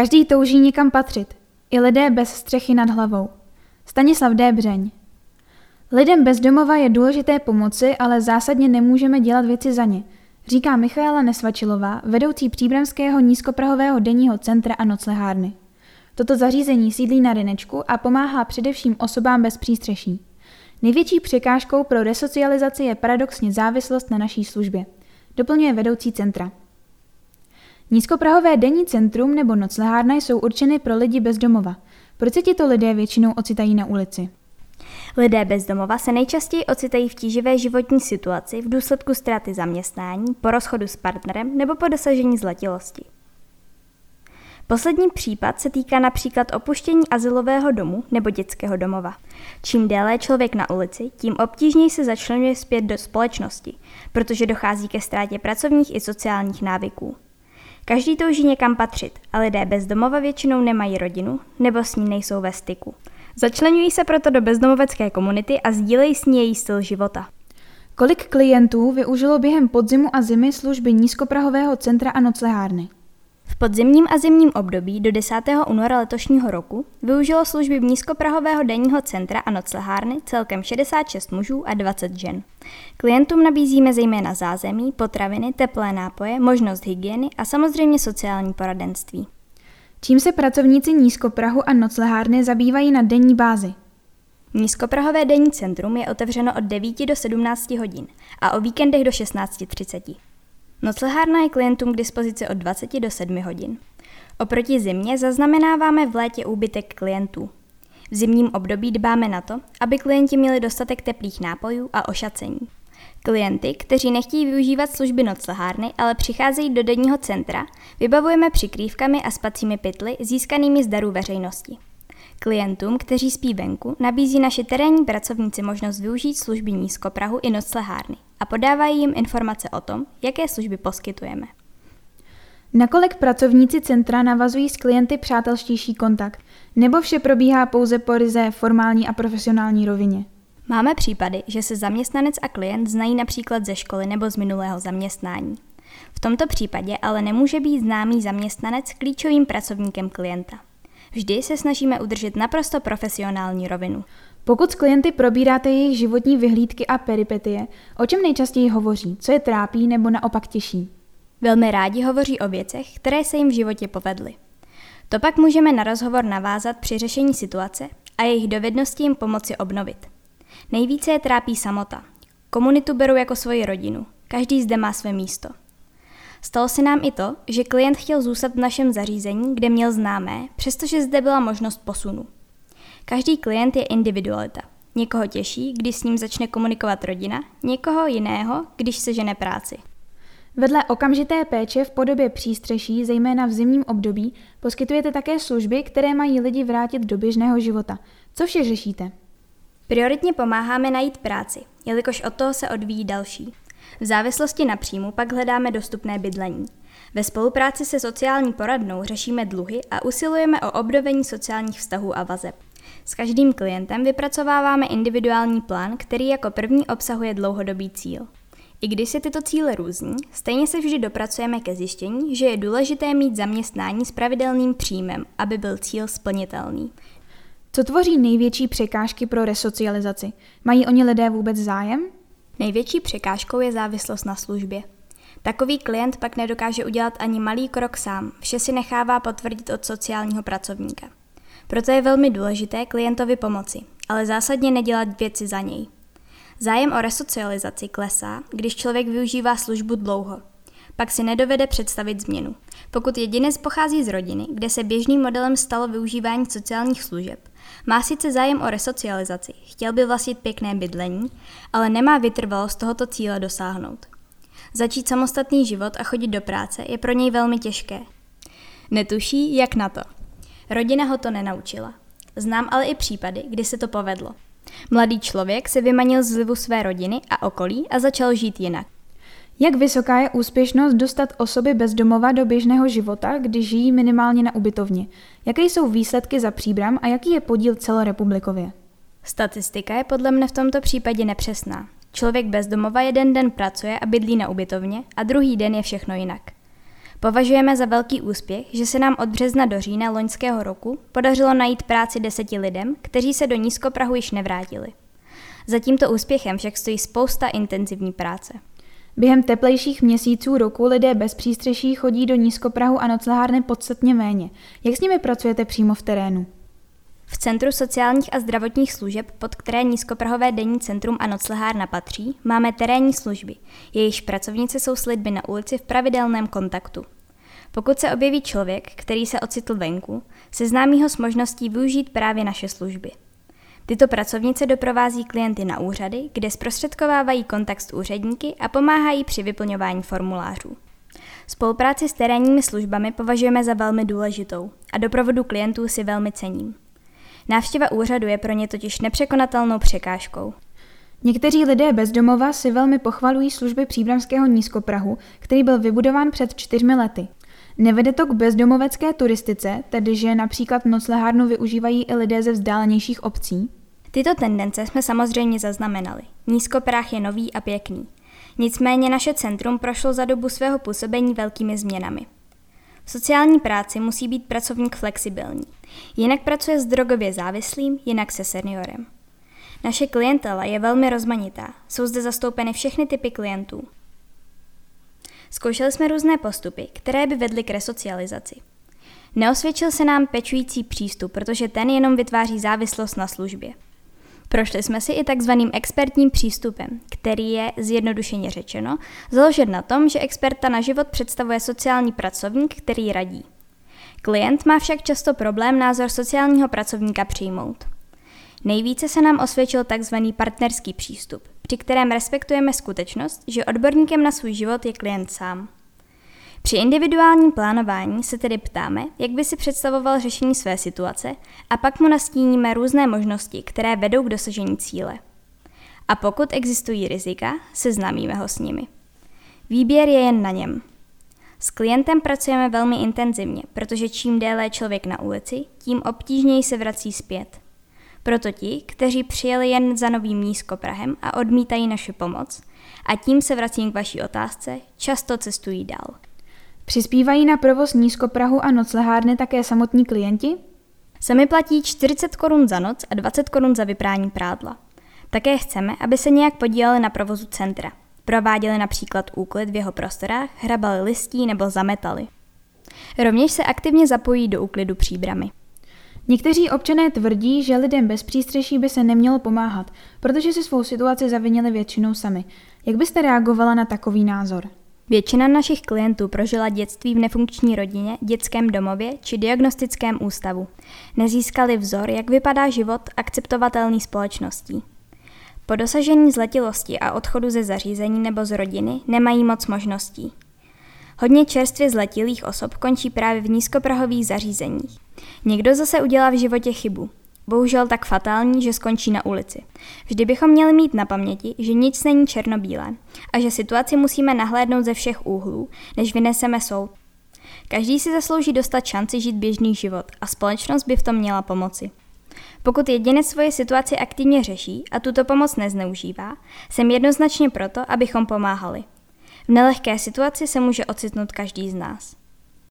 Každý touží někam patřit. I lidé bez střechy nad hlavou. Stanislav Débřeň. Lidem bez domova je důležité pomoci, ale zásadně nemůžeme dělat věci za ně, říká Michaela Nesvačilová, vedoucí příbramského nízkoprahového denního centra a noclehárny. Toto zařízení sídlí na Rinečku a pomáhá především osobám bez přístřeší. Největší překážkou pro resocializaci je paradoxně závislost na naší službě, doplňuje vedoucí centra. Nízkoprahové denní centrum nebo noclehárna jsou určeny pro lidi bez domova. Proč se tito lidé většinou ocitají na ulici? Lidé bez domova se nejčastěji ocitají v tíživé životní situaci v důsledku ztráty zaměstnání, po rozchodu s partnerem nebo po dosažení zlatilosti. Poslední případ se týká například opuštění asilového domu nebo dětského domova. Čím déle je člověk na ulici, tím obtížněji se začlenuje zpět do společnosti, protože dochází ke ztrátě pracovních i sociálních návyků. Každý touží někam patřit a lidé bez domova většinou nemají rodinu nebo s ní nejsou ve styku. Začlenují se proto do bezdomovecké komunity a sdílejí s ní její styl života. Kolik klientů využilo během podzimu a zimy služby nízkoprahového centra a noclehárny? Podzimním a zimním období do 10. února letošního roku využilo služby nízkoprahového denního centra a noclehárny celkem 66 mužů a 20 žen. Klientům nabízíme zejména zázemí, potraviny, teplé nápoje, možnost hygieny a samozřejmě sociální poradenství. Čím se pracovníci nízkoprahu a noclehárny zabývají na denní bázi? Nízkoprahové denní centrum je otevřeno od 9 do 17 hodin a o víkendech do 16.30. Noclehárna je klientům k dispozici od 20 do 7 hodin. Oproti zimě zaznamenáváme v létě úbytek klientů. V zimním období dbáme na to, aby klienti měli dostatek teplých nápojů a ošacení. Klienty, kteří nechtějí využívat služby noclehárny, ale přicházejí do denního centra, vybavujeme přikrývkami a spacími pytly získanými z darů veřejnosti. Klientům, kteří spí venku, nabízí naši terénní pracovníci možnost využít služby nízkoprahu i noclehárny a podávají jim informace o tom, jaké služby poskytujeme. Nakolik pracovníci centra navazují s klienty přátelštější kontakt, nebo vše probíhá pouze po ryze formální a profesionální rovině? Máme případy, že se zaměstnanec a klient znají například ze školy nebo z minulého zaměstnání. V tomto případě ale nemůže být známý zaměstnanec klíčovým pracovníkem klienta. Vždy se snažíme udržet naprosto profesionální rovinu. Pokud s klienty probíráte jejich životní vyhlídky a peripetie, o čem nejčastěji hovoří, co je trápí nebo naopak těší? Velmi rádi hovoří o věcech, které se jim v životě povedly. To pak můžeme na rozhovor navázat při řešení situace a jejich dovednosti jim pomoci obnovit. Nejvíce je trápí samota. Komunitu beru jako svoji rodinu. Každý zde má své místo. Stalo se nám i to, že klient chtěl zůstat v našem zařízení, kde měl známé, přestože zde byla možnost posunu. Každý klient je individualita. Někoho těší, když s ním začne komunikovat rodina, někoho jiného, když se žene práci. Vedle okamžité péče v podobě přístřeší, zejména v zimním období, poskytujete také služby, které mají lidi vrátit do běžného života. Co vše řešíte? Prioritně pomáháme najít práci, jelikož od toho se odvíjí další. V závislosti na příjmu pak hledáme dostupné bydlení. Ve spolupráci se sociální poradnou řešíme dluhy a usilujeme o obnovení sociálních vztahů a vazeb. S každým klientem vypracováváme individuální plán, který jako první obsahuje dlouhodobý cíl. I když se tyto cíle různí, stejně se vždy dopracujeme ke zjištění, že je důležité mít zaměstnání s pravidelným příjmem, aby byl cíl splnitelný. Co tvoří největší překážky pro resocializaci? Mají oni lidé vůbec zájem? Největší překážkou je závislost na službě. Takový klient pak nedokáže udělat ani malý krok sám, vše si nechává potvrdit od sociálního pracovníka. Proto je velmi důležité klientovi pomoci, ale zásadně nedělat věci za něj. Zájem o resocializaci klesá, když člověk využívá službu dlouho. Pak si nedovede představit změnu. Pokud jedinec pochází z rodiny, kde se běžným modelem stalo využívání sociálních služeb, má sice zájem o resocializaci, chtěl by vlastnit pěkné bydlení, ale nemá vytrvalost tohoto cíle dosáhnout. Začít samostatný život a chodit do práce je pro něj velmi těžké. Netuší, jak na to. Rodina ho to nenaučila. Znám ale i případy, kdy se to povedlo. Mladý člověk se vymanil z zlivu své rodiny a okolí a začal žít jinak. Jak vysoká je úspěšnost dostat osoby bez domova do běžného života, když žijí minimálně na ubytovně? Jaké jsou výsledky za příbram a jaký je podíl celorepublikově? Statistika je podle mne v tomto případě nepřesná. Člověk bez domova jeden den pracuje a bydlí na ubytovně a druhý den je všechno jinak. Považujeme za velký úspěch, že se nám od března do října loňského roku podařilo najít práci deseti lidem, kteří se do Nízkoprahu již nevrátili. Za tímto úspěchem však stojí spousta intenzivní práce. Během teplejších měsíců roku lidé bez přístřeší chodí do nízkoprahu a noclehárny podstatně méně. Jak s nimi pracujete přímo v terénu? V Centru sociálních a zdravotních služeb, pod které nízkoprahové denní centrum a noclehárna patří, máme terénní služby. Jejichž pracovnice jsou s lidmi na ulici v pravidelném kontaktu. Pokud se objeví člověk, který se ocitl venku, seznámí ho s možností využít právě naše služby. Tyto pracovnice doprovází klienty na úřady, kde zprostředkovávají kontakt s úředníky a pomáhají při vyplňování formulářů. Spolupráci s terénními službami považujeme za velmi důležitou a doprovodu klientů si velmi cením. Návštěva úřadu je pro ně totiž nepřekonatelnou překážkou. Někteří lidé bezdomova si velmi pochvalují služby příbramského nízkoprahu, který byl vybudován před čtyřmi lety. Nevede to k bezdomovecké turistice, tedy že například noclehárnu využívají i lidé ze vzdálenějších obcí? Tyto tendence jsme samozřejmě zaznamenali. Nízkoprah je nový a pěkný. Nicméně naše centrum prošlo za dobu svého působení velkými změnami. V sociální práci musí být pracovník flexibilní. Jinak pracuje s drogově závislým, jinak se seniorem. Naše klientela je velmi rozmanitá. Jsou zde zastoupeny všechny typy klientů. Zkoušeli jsme různé postupy, které by vedly k resocializaci. Neosvědčil se nám pečující přístup, protože ten jenom vytváří závislost na službě. Prošli jsme si i takzvaným expertním přístupem, který je, zjednodušeně řečeno, založen na tom, že experta na život představuje sociální pracovník, který radí. Klient má však často problém názor sociálního pracovníka přijmout. Nejvíce se nám osvědčil tzv. partnerský přístup, při kterém respektujeme skutečnost, že odborníkem na svůj život je klient sám. Při individuálním plánování se tedy ptáme, jak by si představoval řešení své situace a pak mu nastíníme různé možnosti, které vedou k dosažení cíle. A pokud existují rizika, seznámíme ho s nimi. Výběr je jen na něm. S klientem pracujeme velmi intenzivně, protože čím déle je člověk na ulici, tím obtížněji se vrací zpět. Proto ti, kteří přijeli jen za novým nízkoprahem a odmítají naši pomoc, a tím se vracím k vaší otázce, často cestují dál. Přispívají na provoz nízkoprahu a noclehárny také samotní klienti? Sami platí 40 korun za noc a 20 korun za vyprání prádla. Také chceme, aby se nějak podíleli na provozu centra. Prováděli například úklid v jeho prostorách, hrabali listí nebo zametali. Rovněž se aktivně zapojí do úklidu příbramy. Někteří občané tvrdí, že lidem bez přístřeší by se nemělo pomáhat, protože si svou situaci zavinili většinou sami. Jak byste reagovala na takový názor? Většina našich klientů prožila dětství v nefunkční rodině, dětském domově či diagnostickém ústavu. Nezískali vzor, jak vypadá život akceptovatelný společností. Po dosažení zletilosti a odchodu ze zařízení nebo z rodiny nemají moc možností. Hodně čerstvě zletilých osob končí právě v nízkoprahových zařízeních. Někdo zase udělá v životě chybu. Bohužel tak fatální, že skončí na ulici. Vždy bychom měli mít na paměti, že nic není černobílé a že situaci musíme nahlédnout ze všech úhlů, než vyneseme soud. Každý si zaslouží dostat šanci žít běžný život a společnost by v tom měla pomoci. Pokud jedinec svoji situaci aktivně řeší a tuto pomoc nezneužívá, jsem jednoznačně proto, abychom pomáhali. V nelehké situaci se může ocitnout každý z nás.